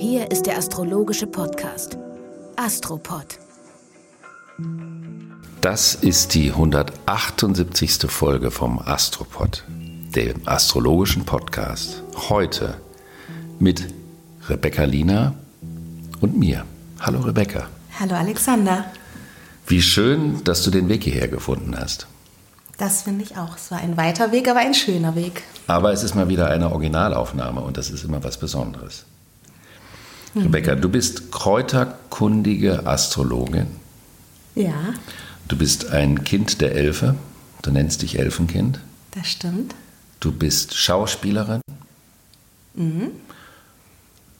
Hier ist der astrologische Podcast Astropod. Das ist die 178. Folge vom Astropod, dem astrologischen Podcast. Heute mit Rebecca Lina und mir. Hallo Rebecca. Hallo Alexander. Wie schön, dass du den Weg hierher gefunden hast. Das finde ich auch. Es war ein weiter Weg, aber ein schöner Weg. Aber es ist mal wieder eine Originalaufnahme und das ist immer was Besonderes. Rebecca, du bist kräuterkundige Astrologin. Ja, Du bist ein Kind der Elfe. Du nennst dich Elfenkind. das stimmt. Du bist Schauspielerin.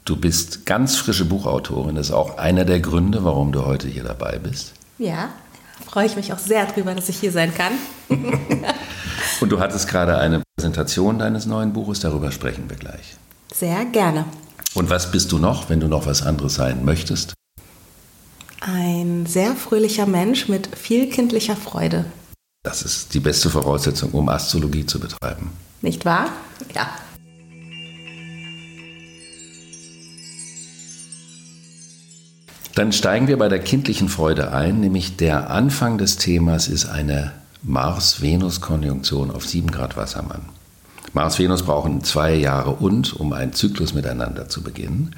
Du bist ganz frische Buchautorin. Das ist auch einer der Gründe, warum du heute hier dabei bist. Ja, freue ich mich auch sehr drüber, dass ich hier sein kann. Und du hattest gerade eine Präsentation deines neuen Buches. Darüber sprechen wir gleich. Sehr gerne. Und was bist du noch, wenn du noch was anderes sein möchtest? Ein sehr fröhlicher Mensch mit viel kindlicher Freude. Das ist die beste Voraussetzung, um Astrologie zu betreiben. Nicht wahr? Ja. Dann steigen wir bei der kindlichen Freude ein, nämlich der Anfang des Themas ist eine Mars-Venus-Konjunktion auf 7 Grad Wassermann. Mars-Venus brauchen zwei Jahre und, um einen Zyklus miteinander zu beginnen.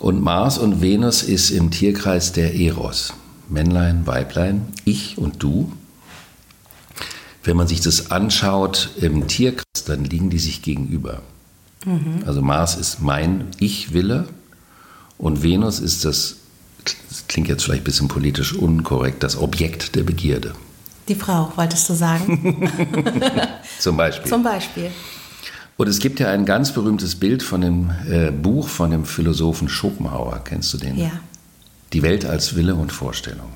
Und Mars und Venus ist im Tierkreis der Eros. Männlein, Weiblein, ich und du. Wenn man sich das anschaut im Tierkreis, dann liegen die sich gegenüber. Also Mars ist mein Ich-Wille und Venus ist das, das klingt jetzt vielleicht ein bisschen politisch unkorrekt, das Objekt der Begierde. Die Frau, wolltest du sagen? Zum Beispiel. Zum Beispiel. Und es gibt ja ein ganz berühmtes Bild von dem äh, Buch von dem Philosophen Schopenhauer. Kennst du den? Ja. Die Welt als Wille und Vorstellung.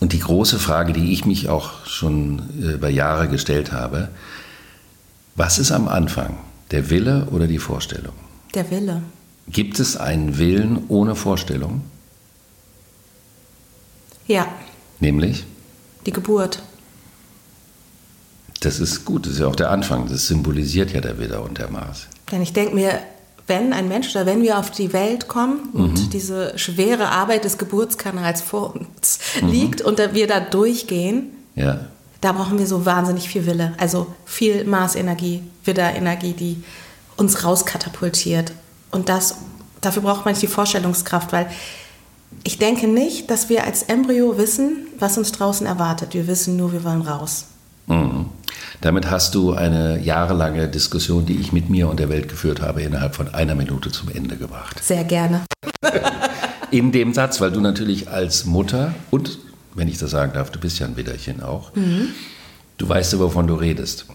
Und die große Frage, die ich mich auch schon äh, über Jahre gestellt habe, was ist am Anfang, der Wille oder die Vorstellung? Der Wille. Gibt es einen Willen ohne Vorstellung? Ja, Nämlich, die Geburt. das ist gut, das ist ja auch der Anfang, das symbolisiert ja der Widder und der Mars. Denn ich denke mir, wenn ein Mensch oder wenn wir auf die Welt kommen und diese schwere Arbeit des Geburtskanals vor uns liegt und wir da durchgehen, Ja, da brauchen wir so wahnsinnig viel Wille. Also viel Marsenergie, Widderenergie, die uns rauskatapultiert. Und das, dafür braucht man nicht die Vorstellungskraft, weil ich denke nicht, dass wir als Embryo wissen, was uns draußen erwartet. Wir wissen nur, wir wollen raus. Mhm. Damit hast du eine jahrelange Diskussion, die ich mit mir und der Welt geführt habe, innerhalb von einer Minute zum Ende gebracht. Sehr gerne. In dem Satz, weil du natürlich als Mutter und, wenn ich das sagen darf, du bist ja ein Widderchen auch, du weißt ja, wovon du redest.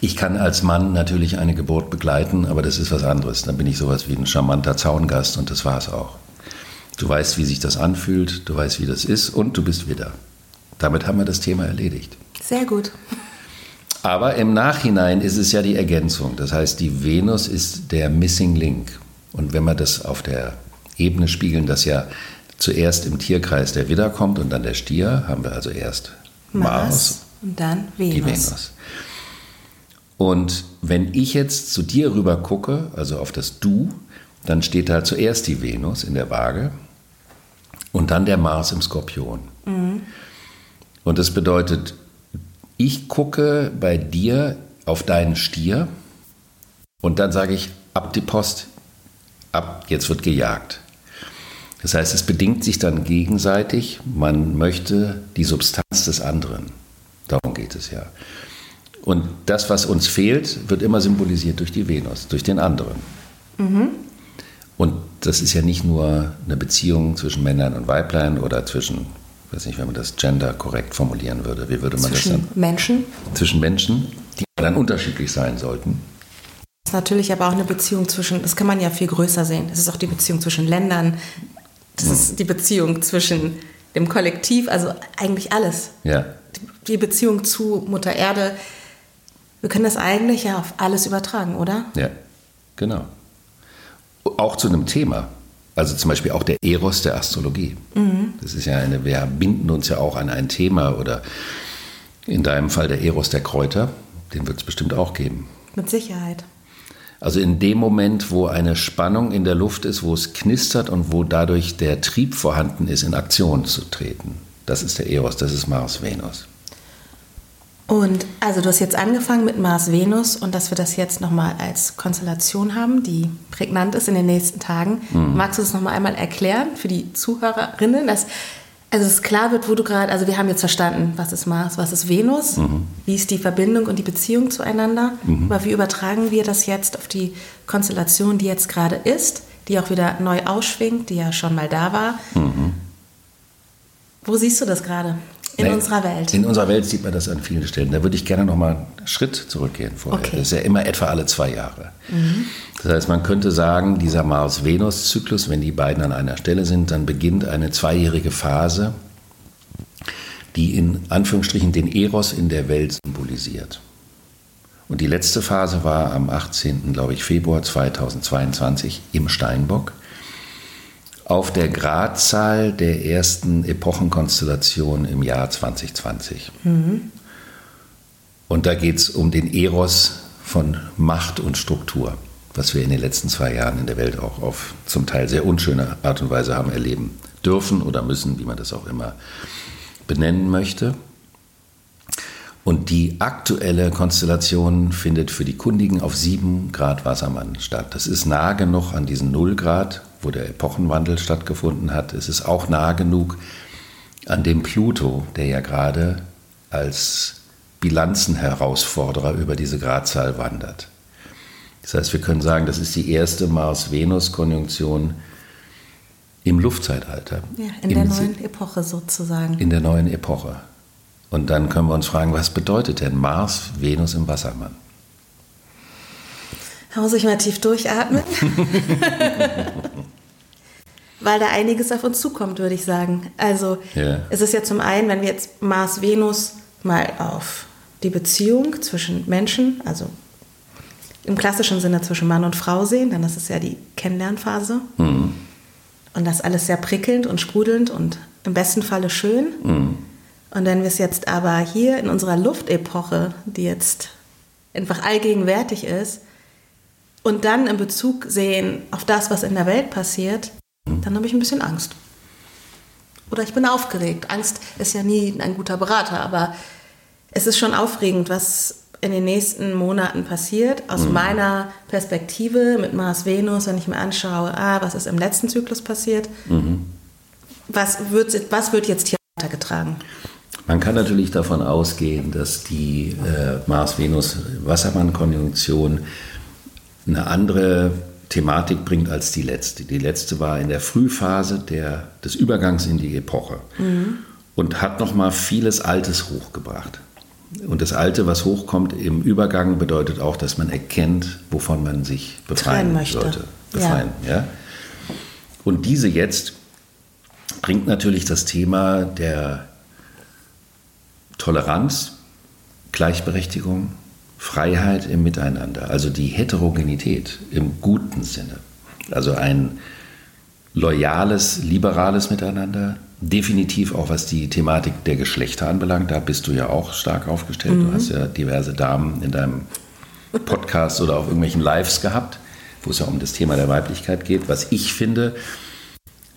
Ich kann als Mann natürlich eine Geburt begleiten, aber das ist was anderes. Dann bin ich sowas wie ein charmanter Zaungast und das war es auch. Du weißt, wie sich das anfühlt, du weißt, wie das ist und du bist Widder. Damit haben wir das Thema erledigt. Sehr gut. Aber im Nachhinein ist es ja die Ergänzung. Das heißt, die Venus ist der Missing Link. Und wenn wir das auf der Ebene spiegeln, dass ja zuerst im Tierkreis der Widder kommt und dann der Stier, haben wir also erst Mars, und dann Venus. die Venus. Und wenn ich jetzt zu dir rüber gucke, also auf das Du, dann steht da zuerst die Venus in der Waage und dann der Mars im Skorpion. Und das bedeutet, ich gucke bei dir auf deinen Stier und dann sage ich, ab die Post, ab, jetzt wird gejagt. Das heißt, es bedingt sich dann gegenseitig, man möchte die Substanz des anderen. Darum geht es ja. Und das, was uns fehlt, wird immer symbolisiert durch die Venus, durch den anderen. Und das ist ja nicht nur eine Beziehung zwischen Männlein und Weiblein oder zwischen, ich weiß nicht, wenn man das Gender korrekt formulieren würde, wie würde man das Zwischen dann? Menschen. Zwischen Menschen, die dann unterschiedlich sein sollten. Das ist natürlich aber auch eine Beziehung zwischen, das kann man ja viel größer sehen. Es ist auch die Beziehung zwischen Ländern, das ist die Beziehung zwischen dem Kollektiv, also eigentlich alles. Ja. Die Beziehung zu Mutter Erde. Wir können das eigentlich ja auf alles übertragen, oder? Ja, genau. Auch zu einem Thema. Also zum Beispiel auch der Eros der Astrologie. Das ist ja eine, wir binden uns ja auch an ein Thema oder in deinem Fall der Eros der Kräuter, den wird es bestimmt auch geben. Mit Sicherheit. Also in dem Moment, wo eine Spannung in der Luft ist, wo es knistert und wo dadurch der Trieb vorhanden ist, in Aktion zu treten. Das ist der Eros, das ist Mars, Venus. Und also du hast jetzt angefangen mit Mars Venus und dass wir das jetzt nochmal als Konstellation haben, die prägnant ist in den nächsten Tagen. Magst du das nochmal einmal erklären für die Zuhörerinnen, dass also es klar wird, wo du gerade, also wir haben jetzt verstanden, was ist Mars, was ist Venus, wie ist die Verbindung und die Beziehung zueinander, aber wie übertragen wir das jetzt auf die Konstellation, die jetzt gerade ist, die auch wieder neu ausschwingt, die ja schon mal da war. Wo siehst du das gerade in Nee, unserer Welt? In unserer Welt sieht man das an vielen Stellen. Da würde ich gerne noch mal einen Schritt zurückgehen vorher. Okay. Das ist ja immer etwa alle zwei Jahre. Das heißt, man könnte sagen, dieser Mars-Venus-Zyklus, wenn die beiden an einer Stelle sind, dann beginnt eine zweijährige Phase, die in Anführungsstrichen den Eros in der Welt symbolisiert. Und die letzte Phase war am 18. glaube ich, Februar 2022 im Steinbock auf der Gradzahl der ersten Epochenkonstellation im Jahr 2020. Und da geht es um den Eros von Macht und Struktur, was wir in den letzten zwei Jahren in der Welt auch auf zum Teil sehr unschöne Art und Weise haben erleben dürfen oder müssen, wie man das auch immer benennen möchte. Und die aktuelle Konstellation findet für die Kundigen auf 7 Grad Wassermann statt. Das ist nah genug an diesen 0 Grad, wo der Epochenwandel stattgefunden hat. Es ist auch nah genug an dem Pluto, der ja gerade als Bilanzenherausforderer über diese Gradzahl wandert. Das heißt, wir können sagen, das ist die erste Mars-Venus-Konjunktion im Luftzeitalter. Ja, in Im der neuen Epoche sozusagen. in der neuen Epoche. Und dann können wir uns fragen, was bedeutet denn Mars, Venus im Wassermann? Da muss ich mal tief durchatmen. Weil da einiges auf uns zukommt, würde ich sagen. Also Ja. es ist ja zum einen, wenn wir jetzt Mars, Venus mal auf die Beziehung zwischen Menschen, also im klassischen Sinne zwischen Mann und Frau sehen, dann ist es ja die Kennenlernphase. Und das alles sehr prickelnd und sprudelnd und im besten Falle schön. Und wenn wir es jetzt aber hier in unserer Luftepoche, die jetzt einfach allgegenwärtig ist, und dann in Bezug sehen auf das, was in der Welt passiert, dann habe ich ein bisschen Angst. Oder ich bin aufgeregt. Angst ist ja nie ein guter Berater, aber es ist schon aufregend, was in den nächsten Monaten passiert. Aus meiner Perspektive mit Mars Venus, wenn ich mir anschaue, ah, was ist im letzten Zyklus passiert, was, wird, was wird jetzt hier weitergetragen? Man kann natürlich davon ausgehen, dass die äh, Mars-Venus-Wassermann-Konjunktion eine andere Thematik bringt als die letzte. Die letzte war in der Frühphase der, des Übergangs in die Epoche und hat nochmal vieles Altes hochgebracht. Und das Alte, was hochkommt im Übergang, bedeutet auch, dass man erkennt, wovon man sich befreien möchte. sollte. Ja. Befreien, ja. Und diese jetzt bringt natürlich das Thema der Toleranz, Gleichberechtigung, Freiheit im Miteinander, also die Heterogenität im guten Sinne. Also ein loyales, liberales Miteinander, definitiv auch was die Thematik der Geschlechter anbelangt, da bist du ja auch stark aufgestellt. Du hast ja diverse Damen in deinem Podcast oder auf irgendwelchen Lives gehabt, wo es ja um das Thema der Weiblichkeit geht, was ich finde,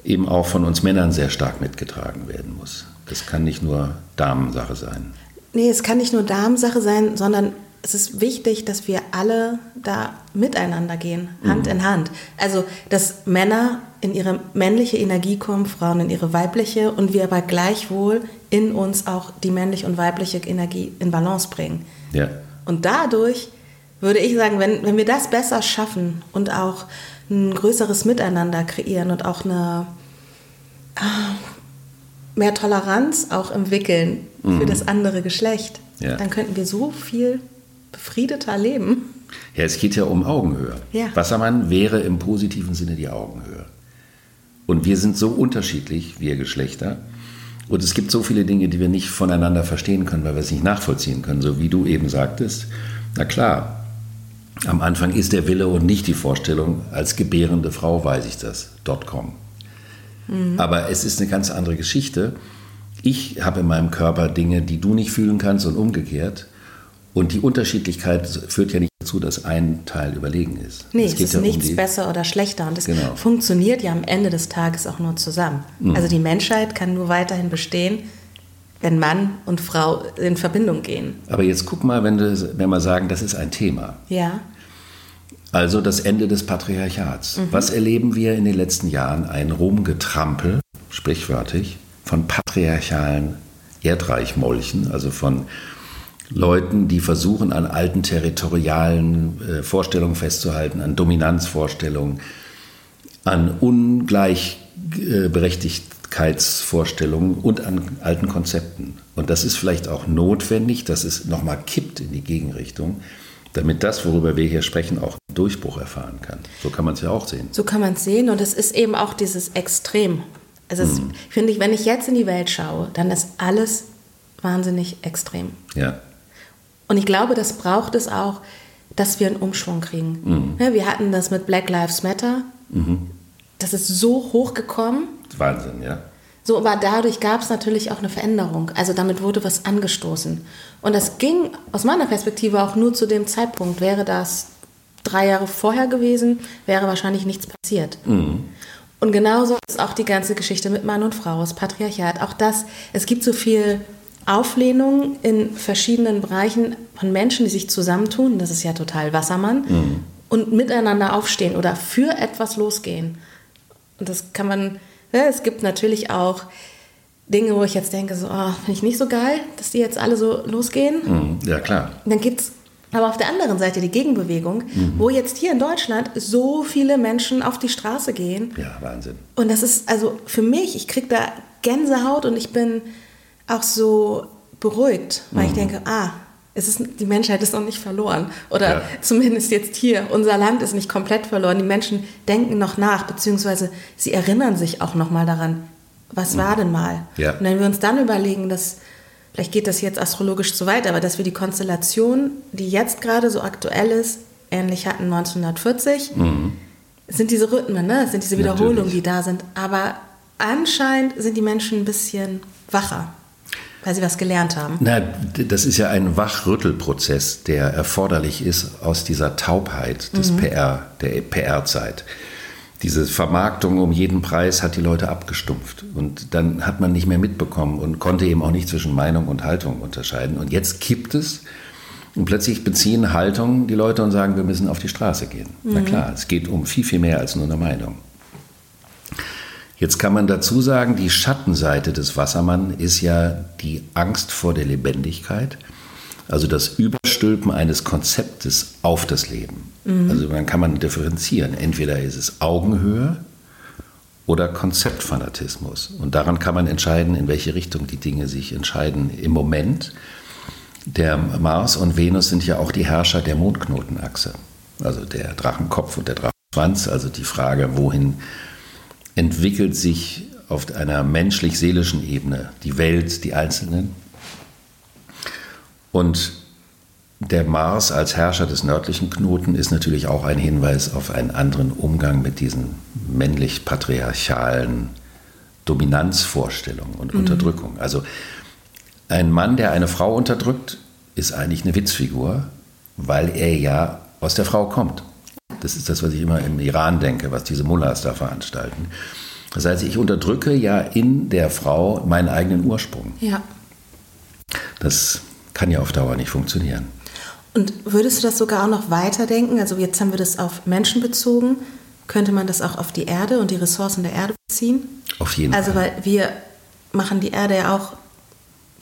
eben auch von uns Männern sehr stark mitgetragen werden muss. Das kann nicht nur Damensache sein. Nee, es kann nicht nur Damensache sein, sondern es ist wichtig, dass wir alle da miteinander gehen, Hand in Hand. Also, dass Männer in ihre männliche Energie kommen, Frauen in ihre weibliche und wir aber gleichwohl in uns auch die männliche und weibliche Energie in Balance bringen. Ja. Und dadurch würde ich sagen, wenn, wenn wir das besser schaffen und auch ein größeres Miteinander kreieren und auch eine ah, mehr Toleranz auch entwickeln für das andere Geschlecht, Ja. dann könnten wir so viel befriedeter leben. Ja, es geht ja um Augenhöhe. Ja. Wassermann wäre im positiven Sinne die Augenhöhe. Und wir sind so unterschiedlich, wir Geschlechter. Und es gibt so viele Dinge, die wir nicht voneinander verstehen können, weil wir es nicht nachvollziehen können. So wie du eben sagtest, na klar, am Anfang ist der Wille und nicht die Vorstellung, als gebärende Frau weiß ich das, .com. Aber es ist eine ganz andere Geschichte. Ich habe in meinem Körper Dinge, die du nicht fühlen kannst und umgekehrt. Und die Unterschiedlichkeit führt ja nicht dazu, dass ein Teil überlegen ist. Nee, es, ist ja um nichts die- besser oder schlechter. Und es Genau. funktioniert ja am Ende des Tages auch nur zusammen. Mhm. Also die Menschheit kann nur weiterhin bestehen, wenn Mann und Frau in Verbindung gehen. Aber jetzt guck mal, wenn, du, wenn wir sagen, das ist ein Thema. Ja. Also das Ende des Patriarchats. Was erleben wir in den letzten Jahren? Ein Rumgetrampel, sprichwörtlich, von patriarchalen Erdreichmolchen, also von Leuten, die versuchen, an alten territorialen äh, Vorstellungen festzuhalten, an Dominanzvorstellungen, an Ungleichberechtigkeitsvorstellungen und an alten Konzepten. Und das ist vielleicht auch notwendig, dass es nochmal kippt in die Gegenrichtung, damit das, worüber wir hier sprechen, auch einen Durchbruch erfahren kann. So kann man es ja auch sehen. So kann man es sehen und es ist eben auch dieses Extrem. Ist, Mhm. finde ich, wenn ich jetzt in die Welt schaue, dann ist alles wahnsinnig extrem. Ja. Und ich glaube, das braucht es auch, dass wir einen Umschwung kriegen. Ja, wir hatten das mit Black Lives Matter. Das ist so hochgekommen. Wahnsinn, ja. So, aber dadurch gab es natürlich auch eine Veränderung. Also damit wurde was angestoßen. Und das ging aus meiner Perspektive auch nur zu dem Zeitpunkt. Wäre das drei Jahre vorher gewesen, wäre wahrscheinlich nichts passiert. Und genauso ist auch die ganze Geschichte mit Mann und Frau, das Patriarchat. Auch das, es gibt so viel Auflehnung in verschiedenen Bereichen von Menschen, die sich zusammentun. Das ist ja total Wassermann. Und miteinander aufstehen oder für etwas losgehen. Und das kann man, ja, es gibt natürlich auch Dinge, wo ich jetzt denke, so, oh, finde ich nicht so geil, dass die jetzt alle so losgehen. Mhm. Ja, klar. Dann gibt es aber auf der anderen Seite die Gegenbewegung, wo jetzt hier in Deutschland so viele Menschen auf die Straße gehen. Ja, Wahnsinn. Und das ist also für mich, ich kriege da Gänsehaut und ich bin auch so beruhigt, weil ich denke, ah, es ist, die Menschheit ist noch nicht verloren. Oder Ja. zumindest jetzt hier, unser Land ist nicht komplett verloren. Die Menschen denken noch nach, beziehungsweise sie erinnern sich auch noch mal daran, was war denn mal? Ja. Und wenn wir uns dann überlegen, dass, vielleicht geht das jetzt astrologisch zu weit, aber dass wir die Konstellation, die jetzt gerade so aktuell ist, ähnlich hatten 1940, sind diese Rhythmen, ne? Sind diese Wiederholungen, Natürlich. die da sind. Aber anscheinend sind die Menschen ein bisschen wacher, weil sie was gelernt haben. Na, das ist ja ein Wachrüttelprozess, der erforderlich ist aus dieser Taubheit des PR, der PR-Zeit. Diese Vermarktung um jeden Preis hat die Leute abgestumpft. Und dann hat man nicht mehr mitbekommen und konnte eben auch nicht zwischen Meinung und Haltung unterscheiden. Und jetzt kippt es und plötzlich beziehen Haltung die Leute und sagen, wir müssen auf die Straße gehen. Na klar, es geht um viel, viel mehr als nur eine Meinung. Jetzt kann man dazu sagen, die Schattenseite des Wassermann ist ja die Angst vor der Lebendigkeit, also das Überstülpen eines Konzeptes auf das Leben. Also dann kann man differenzieren. Entweder ist es Augenhöhe oder Konzeptfanatismus. Und daran kann man entscheiden, in welche Richtung die Dinge sich entscheiden. Im Moment, der Mars und Venus sind ja auch die Herrscher der Mondknotenachse. Also der Drachenkopf und der Drachenschwanz. Also die Frage, wohin entwickelt sich auf einer menschlich-seelischen Ebene die Welt, die Einzelnen. Und der Mars als Herrscher des nördlichen Knoten ist natürlich auch ein Hinweis auf einen anderen Umgang mit diesen männlich-patriarchalen Dominanzvorstellungen und Unterdrückung. Also ein Mann, der eine Frau unterdrückt, ist eigentlich eine Witzfigur, weil er ja aus der Frau kommt. Das ist das, was ich immer im Iran denke, was diese Mullahs da veranstalten. Das heißt, ich unterdrücke ja in der Frau meinen eigenen Ursprung. Ja. Das kann ja auf Dauer nicht funktionieren. Und würdest du das sogar auch noch weiterdenken? Also jetzt haben wir das auf Menschen bezogen. Könnte man das auch auf die Erde und die Ressourcen der Erde beziehen? Auf jeden Also Fall. weil wir machen die Erde ja auch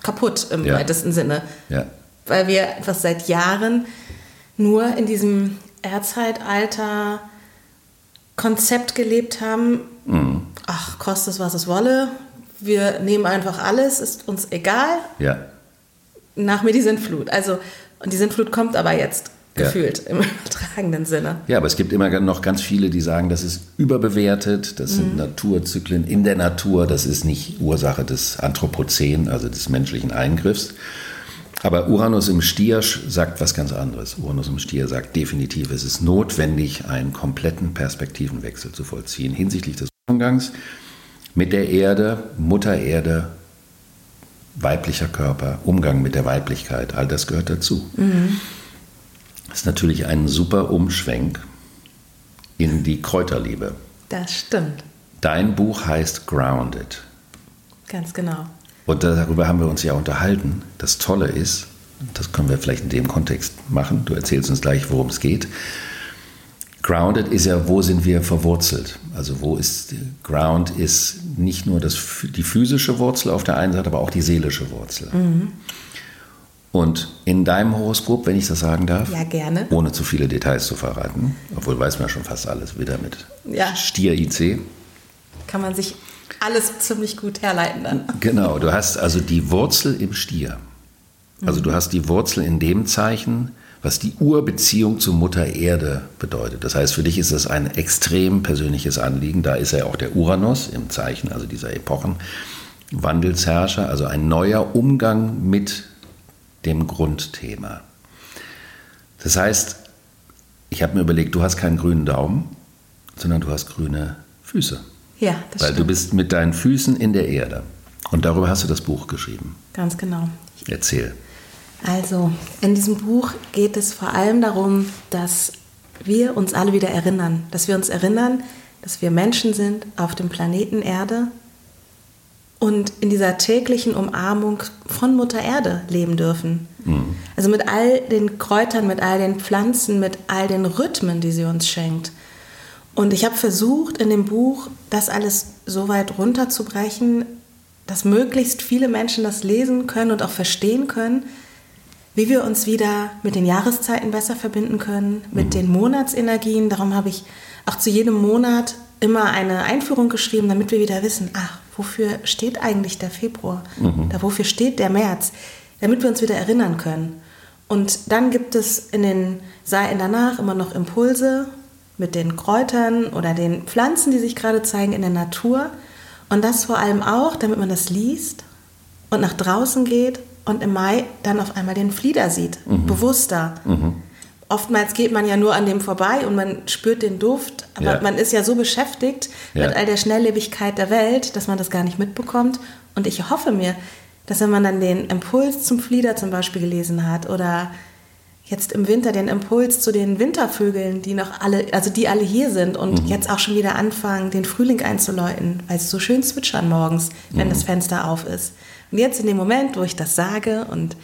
kaputt im Ja. weitesten Sinne. Ja. Weil wir etwas seit Jahren nur in diesem Erdzeitalter Konzept gelebt haben. Mhm. Ach, kostet es, was es wolle. Wir nehmen einfach alles, ist uns egal. Ja. Nach mir die Sintflut. Also Und die Sintflut kommt aber jetzt Ja. gefühlt im übertragenen Sinne. Ja, aber es gibt immer noch ganz viele, die sagen, das ist überbewertet, das Mhm. sind Naturzyklen in der Natur, das ist nicht Ursache des Anthropozän, also des menschlichen Eingriffs. Aber Uranus im Stier sagt was ganz anderes. Uranus im Stier sagt definitiv, es ist notwendig, einen kompletten Perspektivenwechsel zu vollziehen hinsichtlich des Umgangs mit der Erde, Mutter Erde, weiblicher Körper, Umgang mit der Weiblichkeit, all das gehört dazu. Das ist natürlich ein super Umschwenk in die Kräuterliebe. Das stimmt. Dein Buch heißt Grounded. Ganz genau. Und darüber haben wir uns ja unterhalten. Das Tolle ist, das können wir vielleicht in dem Kontext machen, du erzählst uns gleich, worum es geht. Grounded ist ja, wo sind wir verwurzelt? Also wo ist, Ground ist nicht nur das, die physische Wurzel auf der einen Seite, aber auch die seelische Wurzel. Und in deinem Horoskop, wenn ich das sagen darf, Ja, gerne. ohne zu viele Details zu verraten, obwohl weiß man ja schon fast alles wieder mit Ja. Stier IC. Kann man sich alles ziemlich gut herleiten dann. Genau, du hast also die Wurzel im Stier. Also Mhm. du hast die Wurzel in dem Zeichen, was die Urbeziehung zur Mutter Erde bedeutet. Das heißt, für dich ist das ein extrem persönliches Anliegen. Da ist ja auch der Uranus im Zeichen, also dieser Epochenwandelsherrscher, also ein neuer Umgang mit dem Grundthema. Das heißt, ich habe mir überlegt, du hast keinen grünen Daumen, sondern du hast grüne Füße. Ja, das Weil du stimmt. bist mit deinen Füßen in der Erde. Und darüber hast du das Buch geschrieben. Ganz genau. Erzähl. Also, in diesem Buch geht es vor allem darum, dass wir uns alle wieder erinnern. Dass wir uns erinnern, dass wir Menschen sind auf dem Planeten Erde und in dieser täglichen Umarmung von Mutter Erde leben dürfen. Also mit all den Kräutern, mit all den Pflanzen, mit all den Rhythmen, die sie uns schenkt. Und ich habe versucht, in dem Buch das alles so weit runterzubrechen, dass möglichst viele Menschen das lesen können und auch verstehen können, wie wir uns wieder mit den Jahreszeiten besser verbinden können, mit den Monatsenergien. Darum habe ich auch zu jedem Monat immer eine Einführung geschrieben, damit wir wieder wissen, ach, wofür steht eigentlich der Februar? Da, wofür steht der März? Damit wir uns wieder erinnern können. Und dann gibt es in den Seiten danach immer noch Impulse mit den Kräutern oder den Pflanzen, die sich gerade zeigen in der Natur. Und das vor allem auch, damit man das liest und nach draußen geht und im Mai dann auf einmal den Flieder sieht, bewusster. Oftmals geht man ja nur an dem vorbei und man spürt den Duft, aber Ja. man ist ja so beschäftigt Ja. mit all der Schnelllebigkeit der Welt, dass man das gar nicht mitbekommt. Und ich hoffe mir, dass wenn man dann den Impuls zum Flieder zum Beispiel gelesen hat oder jetzt im Winter den Impuls zu den Wintervögeln, die noch alle, also die alle hier sind und Mhm. jetzt auch schon wieder anfangen, den Frühling einzuläuten, weil sie so schön zwitschern morgens, wenn das Fenster auf ist. Und jetzt in dem Moment, wo ich das sage und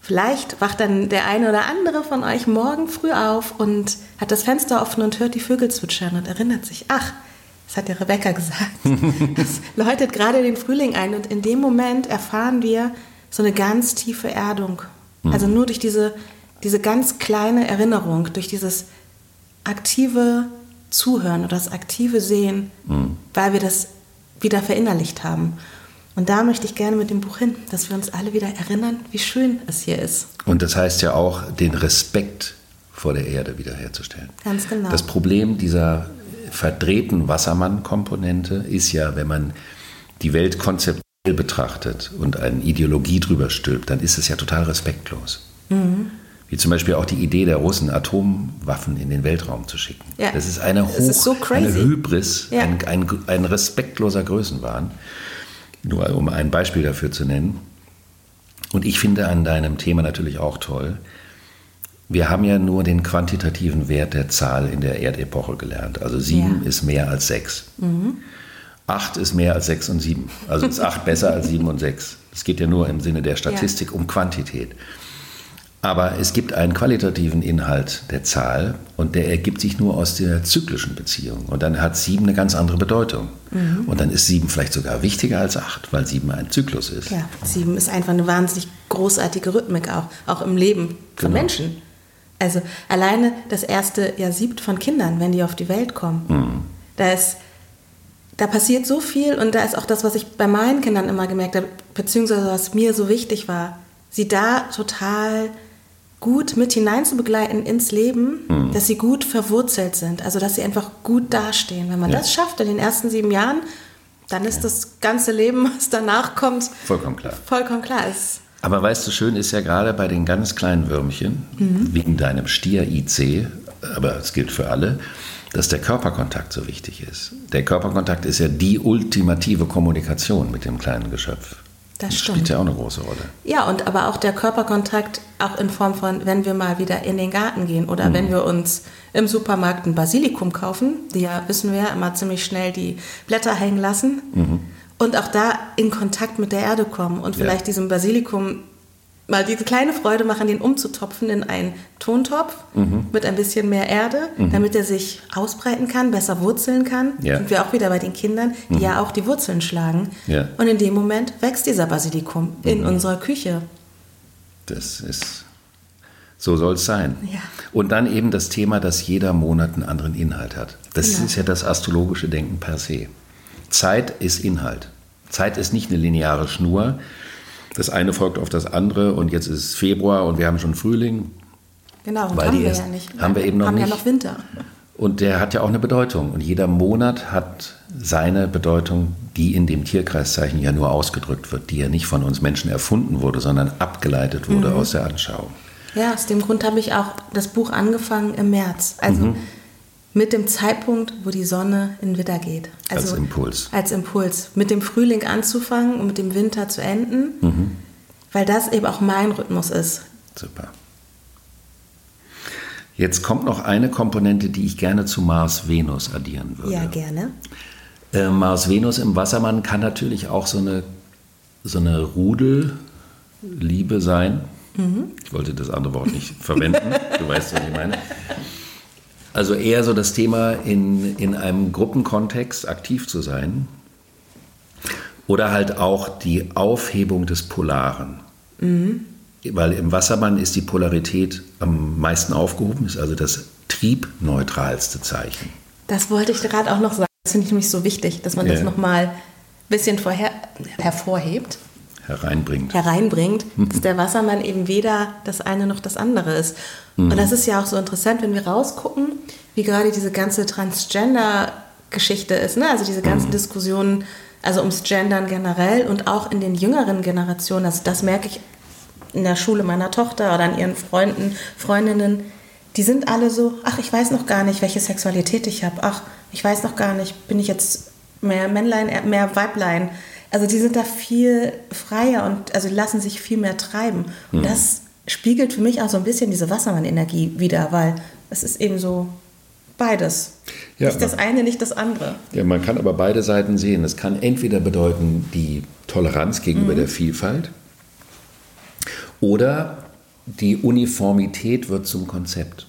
vielleicht wacht dann der eine oder andere von euch morgen früh auf und hat das Fenster offen und hört die Vögel zwitschern und erinnert sich, ach, das hat ja Rebecca gesagt. Das läutet gerade den Frühling ein und in dem Moment erfahren wir so eine ganz tiefe Erdung. Also nur durch diese, diese ganz kleine Erinnerung, durch dieses aktive Zuhören oder das aktive Sehen, weil wir das wieder verinnerlicht haben. Und da möchte ich gerne mit dem Buch hin, dass wir uns alle wieder erinnern, wie schön es hier ist. Und das heißt ja auch, den Respekt vor der Erde wiederherzustellen. Ganz genau. Das Problem dieser verdrehten Wassermann-Komponente ist ja, wenn man die Welt konzeptuell betrachtet und eine Ideologie drüber stülpt, dann ist es ja total respektlos. Mhm. Wie zum Beispiel auch die Idee der Russen, Atomwaffen in den Weltraum zu schicken. Ja. Das ist eine, Hoch, ist so eine. Hybris, Ja. ein, ein, ein respektloser Größenwahn. Nur um ein Beispiel dafür zu nennen. Und ich finde an deinem Thema natürlich auch toll, wir haben ja nur den quantitativen Wert der Zahl in der Erdepoche gelernt. Also sieben Ja. ist mehr als sechs. Acht ist mehr als sechs und sieben. Also ist acht besser als sieben und sechs. Es geht ja nur im Sinne der Statistik um Quantität. Aber es gibt einen qualitativen Inhalt der Zahl und der ergibt sich nur aus der zyklischen Beziehung. Und dann hat sieben eine ganz andere Bedeutung. Und dann ist sieben vielleicht sogar wichtiger als acht, weil sieben ein Zyklus ist. Ja, sieben ist einfach eine wahnsinnig großartige Rhythmik auch, auch im Leben von Genau. Menschen. Also alleine das erste Jahr siebt von Kindern, wenn die auf die Welt kommen. Da ist, da passiert so viel und da ist auch das, was ich bei meinen Kindern immer gemerkt habe, beziehungsweise was mir so wichtig war, sie da total gut mit hinein zu begleiten ins Leben, Mhm. dass sie gut verwurzelt sind. Also dass sie einfach gut dastehen. Wenn man Ja. das schafft in den ersten sieben Jahren, dann ist das ganze Leben, was danach kommt, Vollkommen klar. vollkommen klar. Es, Aber weißt du, schön ist ja gerade bei den ganz kleinen Würmchen, wegen deinem Stier-IC, aber es gilt für alle, dass der Körperkontakt so wichtig ist. Der Körperkontakt ist ja die ultimative Kommunikation mit dem kleinen Geschöpf. Das spielt stimmt. ja auch eine große Rolle. Ja, und aber auch der Körperkontakt, auch in Form von, wenn wir mal wieder in den Garten gehen oder wenn wir uns im Supermarkt ein Basilikum kaufen, die ja, wissen wir, immer ziemlich schnell die Blätter hängen lassen. Und auch da in Kontakt mit der Erde kommen und Ja. vielleicht diesem Basilikum mal diese kleine Freude machen, den umzutopfen in einen Tontopf mit ein bisschen mehr Erde, damit er sich ausbreiten kann, besser wurzeln kann. Ja. Sind wir auch wieder bei den Kindern, die ja auch die Wurzeln schlagen. Ja. Und in dem Moment wächst dieser Basilikum in unserer Küche. Das ist, so soll es sein. Ja. Und dann eben das Thema, dass jeder Monat einen anderen Inhalt hat. Das Genau. ist ja das astrologische Denken per se. Zeit ist Inhalt. Zeit ist nicht eine lineare Schnur. Das eine folgt auf das andere und jetzt ist Februar und wir haben schon Frühling. Genau, und haben wir erst- ja nicht. haben wir eben noch haben ja nicht. noch Winter. Und der hat ja auch eine Bedeutung. Und jeder Monat hat seine Bedeutung, die in dem Tierkreiszeichen ja nur ausgedrückt wird, die ja nicht von uns Menschen erfunden wurde, sondern abgeleitet wurde aus der Anschauung. Ja, aus dem Grund habe ich auch das Buch angefangen im März. Also Mhm. Mit dem Zeitpunkt, wo die Sonne in Widder geht. Also Als Impuls. Als Impuls. Mit dem Frühling anzufangen und mit dem Winter zu enden. Mhm. Weil das eben auch mein Rhythmus ist. Super. Jetzt kommt noch eine Komponente, die ich gerne zu Mars-Venus addieren würde. Ja, gerne. Äh, Mars-Venus im Wassermann kann natürlich auch so eine, so eine Rudelliebe sein. Ich wollte das andere Wort nicht verwenden. Du weißt, was ich meine. Also eher so das Thema, in, in einem Gruppenkontext aktiv zu sein. Oder halt auch die Aufhebung des Polaren. Weil im Wassermann ist die Polarität am meisten aufgehoben, ist also das triebneutralste Zeichen. Das wollte ich gerade auch noch sagen. Das finde ich nämlich so wichtig, dass man Ja. das nochmal ein bisschen vorher, hervorhebt. Hereinbringt. hereinbringt, dass der Wassermann eben weder das eine noch das andere ist. Und das ist ja auch so interessant, wenn wir rausgucken, wie gerade diese ganze Transgender-Geschichte ist, ne? also diese ganzen Diskussionen, also ums Gendern generell und auch in den jüngeren Generationen, also das merke ich in der Schule meiner Tochter oder an ihren Freunden, Freundinnen, die sind alle so, ach, ich weiß noch gar nicht, welche Sexualität ich habe, ach, ich weiß noch gar nicht, bin ich jetzt mehr Männlein, eher mehr Weiblein. Also die sind da viel freier und also lassen sich viel mehr treiben. Und das spiegelt für mich auch so ein bisschen diese Wassermann-Energie wieder, weil es ist eben so beides. Ja, nicht das eine, nicht das andere. Ja, man kann aber beide Seiten sehen. Es kann entweder bedeuten die Toleranz gegenüber der Vielfalt oder die Uniformität wird zum Konzept.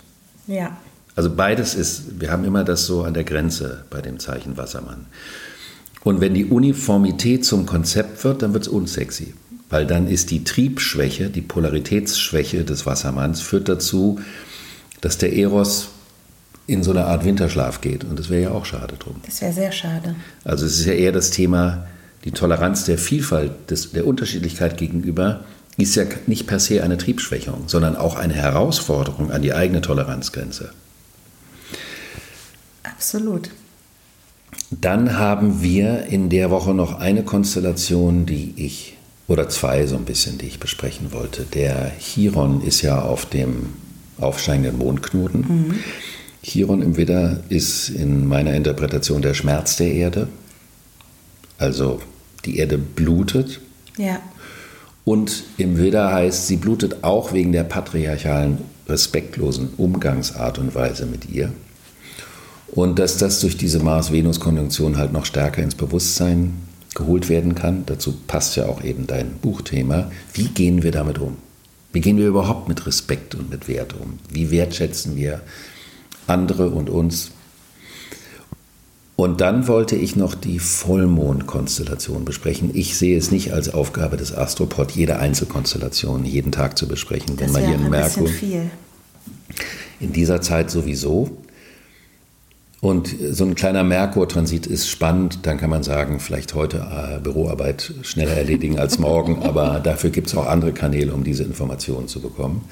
Ja. Also beides ist, wir haben immer das so an der Grenze bei dem Zeichen Wassermann. Und wenn die Uniformität zum Konzept wird, dann wird es unsexy. Weil dann ist die Triebschwäche, die Polaritätsschwäche des Wassermanns, führt dazu, dass der Eros in so eine Art Winterschlaf geht. Und das wäre ja auch schade drum. Das wäre sehr schade. Also es ist ja eher das Thema, die Toleranz der Vielfalt, des, der Unterschiedlichkeit gegenüber, ist ja nicht per se eine Triebschwächung, sondern auch eine Herausforderung an die eigene Toleranzgrenze. Absolut. Dann haben wir in der Woche noch eine Konstellation, die ich, oder zwei so ein bisschen, die ich besprechen wollte. Der Chiron ist ja auf dem aufsteigenden Mondknoten. Chiron im Widder ist in meiner Interpretation der Schmerz der Erde. Also die Erde blutet. Ja. Und im Widder heißt, sie blutet auch wegen der patriarchalen, respektlosen Umgangsart und Weise mit ihr. Und dass das durch diese Mars-Venus-Konjunktion halt noch stärker ins Bewusstsein geholt werden kann. Dazu passt ja auch eben dein Buchthema. Wie gehen wir damit um? Wie gehen wir überhaupt mit Respekt und mit Wert um? Wie wertschätzen wir andere und uns? Und dann wollte ich noch die Vollmondkonstellation besprechen. Ich sehe es nicht als Aufgabe des Astropod, jede Einzelkonstellation jeden Tag zu besprechen. Das Wenn man hier bisschen Merkur viel. in dieser Zeit sowieso. Und so ein kleiner Merkur-Transit ist spannend. Dann kann man sagen, vielleicht heute äh, Büroarbeit schneller erledigen als morgen. aber dafür gibt es auch andere Kanäle, um diese Informationen zu bekommen.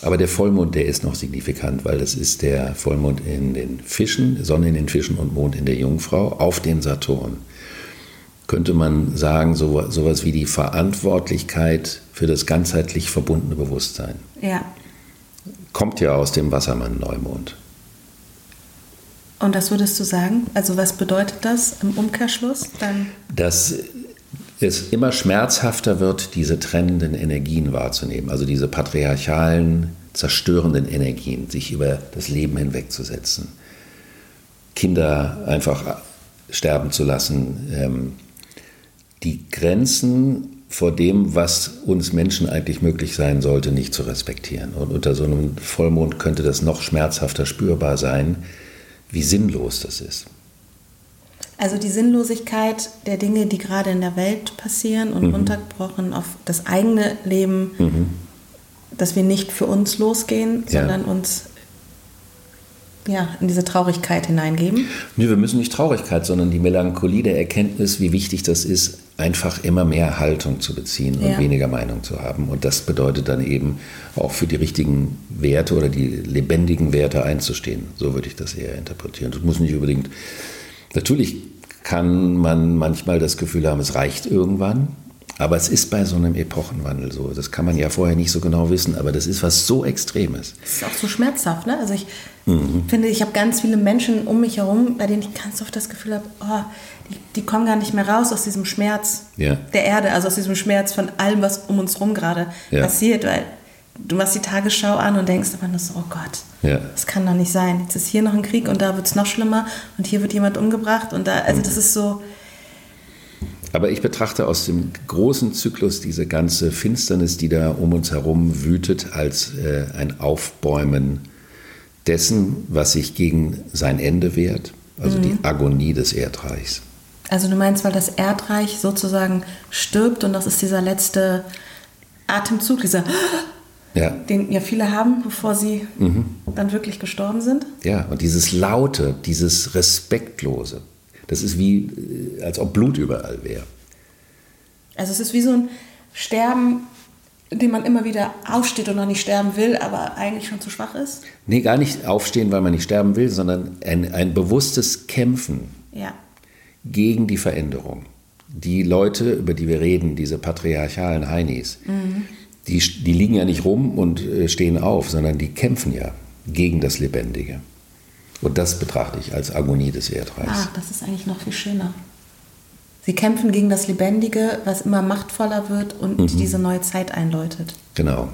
Aber der Vollmond, der ist noch signifikant, weil das ist der Vollmond in den Fischen, Sonne in den Fischen und Mond in der Jungfrau auf den Saturn. Könnte man sagen, so, sowas wie die Verantwortlichkeit für das ganzheitlich verbundene Bewusstsein. Ja. Kommt ja aus dem Wassermann-Neumond. Und das würdest du sagen? Also was bedeutet das im Umkehrschluss? Dann Dass es immer schmerzhafter wird, diese trennenden Energien wahrzunehmen, also diese patriarchalen, zerstörenden Energien, sich über das Leben hinwegzusetzen, Kinder einfach sterben zu lassen, ähm, die Grenzen vor dem, was uns Menschen eigentlich möglich sein sollte, nicht zu respektieren. Und unter so einem Vollmond könnte das noch schmerzhafter spürbar sein, wie sinnlos das ist. Also die Sinnlosigkeit der Dinge, die gerade in der Welt passieren und runtergebrochen auf das eigene Leben, dass wir nicht für uns losgehen, Ja. sondern uns ja, in diese Traurigkeit hineingeben. Nee, wir müssen nicht Traurigkeit, sondern die Melancholie der Erkenntnis, wie wichtig das ist, einfach immer mehr Haltung zu beziehen und Ja. weniger Meinung zu haben. Und das bedeutet dann eben auch für die richtigen Werte oder die lebendigen Werte einzustehen. So würde ich das eher interpretieren. Das muss nicht unbedingt. Natürlich kann man manchmal das Gefühl haben, es reicht irgendwann. Aber es ist bei so einem Epochenwandel so. Das kann man ja vorher nicht so genau wissen, aber das ist was so Extremes. Das ist auch so schmerzhaft, ne? Also ich Mhm. finde, ich habe ganz viele Menschen um mich herum, bei denen ich ganz oft das Gefühl habe, oh, die, die kommen gar nicht mehr raus aus diesem Schmerz Ja. der Erde, also aus diesem Schmerz von allem, was um uns herum gerade Ja. passiert, weil du machst die Tagesschau an und denkst aber nur so, oh Gott, Ja. das kann doch nicht sein. Jetzt ist hier noch ein Krieg und da wird es noch schlimmer und hier wird jemand umgebracht und da, also das ist so, Aber ich betrachte aus dem großen Zyklus diese ganze Finsternis, die da um uns herum wütet, als äh, ein Aufbäumen dessen, was sich gegen sein Ende wehrt, also die Agonie des Erdreichs. also du meinst, weil das Erdreich sozusagen stirbt und das ist dieser letzte Atemzug, dieser, Ja, den ja viele haben, bevor sie dann wirklich gestorben sind. ja, und dieses Laute, dieses Respektlose, das ist wie, äh, als ob Blut überall wäre. Also es ist wie so ein Sterben, in dem man immer wieder aufsteht und noch nicht sterben will, aber eigentlich schon zu schwach ist. Nee, gar nicht aufstehen, weil man nicht sterben will, sondern ein, ein bewusstes Kämpfen Ja. gegen die Veränderung. Die Leute, über die wir reden, diese patriarchalen Heinis, die, die liegen ja nicht rum und äh, stehen auf, sondern die kämpfen ja gegen das Lebendige. Und das betrachte ich als Agonie des Erdreichs. Ach, das ist eigentlich noch viel schöner. Sie kämpfen gegen das Lebendige, was immer machtvoller wird und diese neue Zeit einläutet. Genau.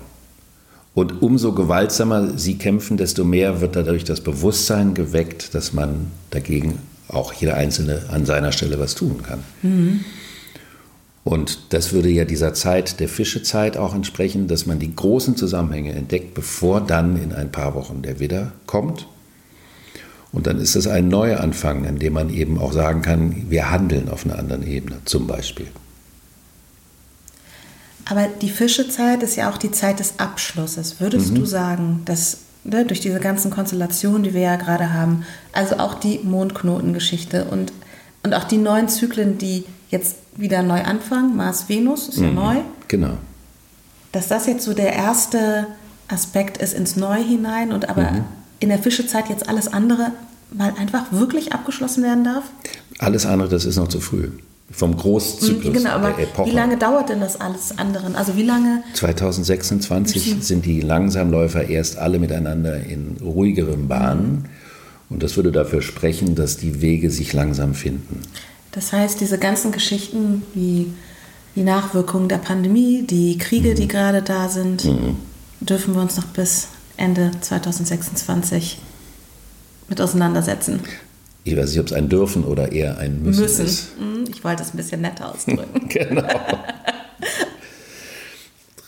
Und umso gewaltsamer sie kämpfen, desto mehr wird dadurch das Bewusstsein geweckt, dass man dagegen auch jeder Einzelne an seiner Stelle was tun kann. Und das würde ja dieser Zeit der Fischezeit auch entsprechen, dass man die großen Zusammenhänge entdeckt, bevor dann in ein paar Wochen der Widder kommt. Und dann ist es ein Neuanfang, in dem man eben auch sagen kann, wir handeln auf einer anderen Ebene, zum Beispiel. Aber die Fischezeit ist ja auch die Zeit des Abschlusses. Würdest du sagen, dass ne, durch diese ganzen Konstellationen, die wir ja gerade haben, also auch die Mondknotengeschichte und, und auch die neuen Zyklen, die jetzt wieder neu anfangen, Mars-Venus ist ja neu, Genau. dass das jetzt so der erste Aspekt ist ins Neue hinein und aber in der Fischezeit jetzt alles andere mal einfach wirklich abgeschlossen werden darf? Alles andere, das ist noch zu früh. Vom Großzyklus genau, aber der Epoche. wie lange dauert denn das alles andere? Also wie lange 2026 sind die Langsamläufer erst alle miteinander in ruhigeren Bahnen. Und das würde dafür sprechen, dass die Wege sich langsam finden. Das heißt, diese ganzen Geschichten wie die Nachwirkungen der Pandemie, die Kriege, die gerade da sind, dürfen wir uns noch bis Ende 2026 mit auseinandersetzen. Ich weiß nicht, ob es ein Dürfen oder eher ein Müssen, Müssen. ist. Hm, Ich wollte es ein bisschen netter ausdrücken. Genau.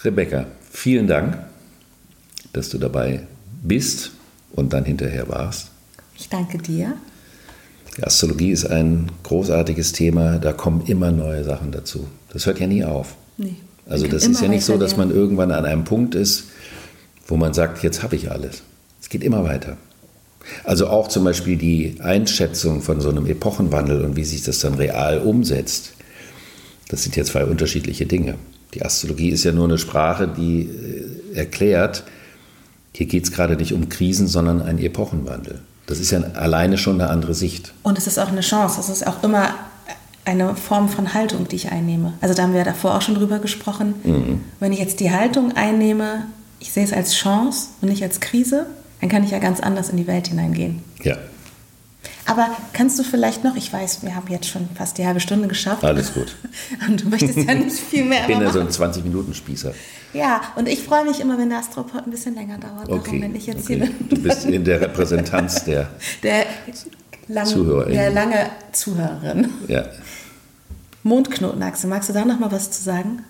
Rebecca, vielen Dank, dass du dabei bist und dann hinterher warst. Ich danke dir. Die Astrologie ist ein großartiges Thema, da kommen immer neue Sachen dazu. Das hört ja nie auf. Nee. Also das ist ja nicht so, dass man irgendwann an einem Punkt ist, wo man sagt, jetzt habe ich alles. Es geht immer weiter. Also auch zum Beispiel die Einschätzung von so einem Epochenwandel und wie sich das dann real umsetzt. Das sind ja zwei unterschiedliche Dinge. Die Astrologie ist ja nur eine Sprache, die äh, erklärt, Hier geht es gerade nicht um Krisen, sondern einen Epochenwandel. Das ist ja alleine schon eine andere Sicht. Und es ist auch eine Chance. Es ist auch immer eine Form von Haltung, die ich einnehme. Also da haben wir davor auch schon drüber gesprochen. Mhm. Wenn ich jetzt die Haltung einnehme, ich sehe es als Chance und nicht als Krise, dann kann ich ja ganz anders in die Welt hineingehen. Ja. Aber kannst du vielleicht noch, ich weiß, wir haben jetzt schon fast die halbe Stunde geschafft. Alles gut. Und du möchtest ja nicht viel mehr Ich bin ja so ein 20-Minuten-Spießer. Ja, und ich freue mich immer, wenn der Astropod ein bisschen länger dauert. Okay. wenn ich jetzt okay. du bist in der Repräsentanz der, der, lang, Zuhörerin. der lange Zuhörerin. Ja. Mondknotenachse, magst du da noch mal was zu sagen?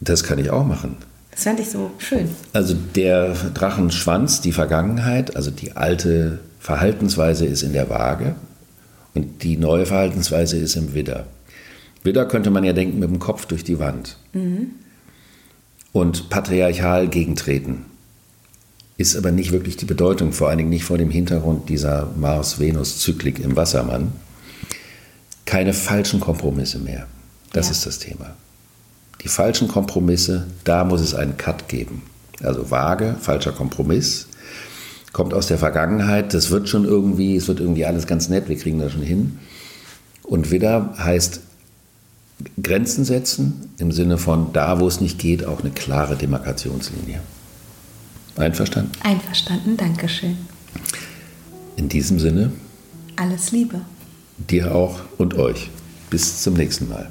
Das kann ich auch machen. Das fände ich so schön. Also der Drachenschwanz, die Vergangenheit, also die alte Verhaltensweise ist in der Waage und die neue Verhaltensweise ist im Widder. Widder könnte man ja denken mit dem Kopf durch die Wand. Mhm. Und patriarchal gegentreten ist aber nicht wirklich die Bedeutung, vor allen Dingen nicht vor dem Hintergrund dieser Mars-Venus-Zyklik im Wassermann. Keine falschen Kompromisse mehr. Das ja. ist das Thema. Die falschen Kompromisse, da muss es einen Cut geben. Also vage, falscher Kompromiss, kommt aus der Vergangenheit, das wird schon irgendwie, es wird irgendwie alles ganz nett, wir kriegen das schon hin. Und Widder heißt Grenzen setzen im Sinne von da, wo es nicht geht, auch eine klare Demarkationslinie. Einverstanden? Einverstanden, danke schön. In diesem Sinne. Alles Liebe. Dir auch und euch. Bis zum nächsten Mal.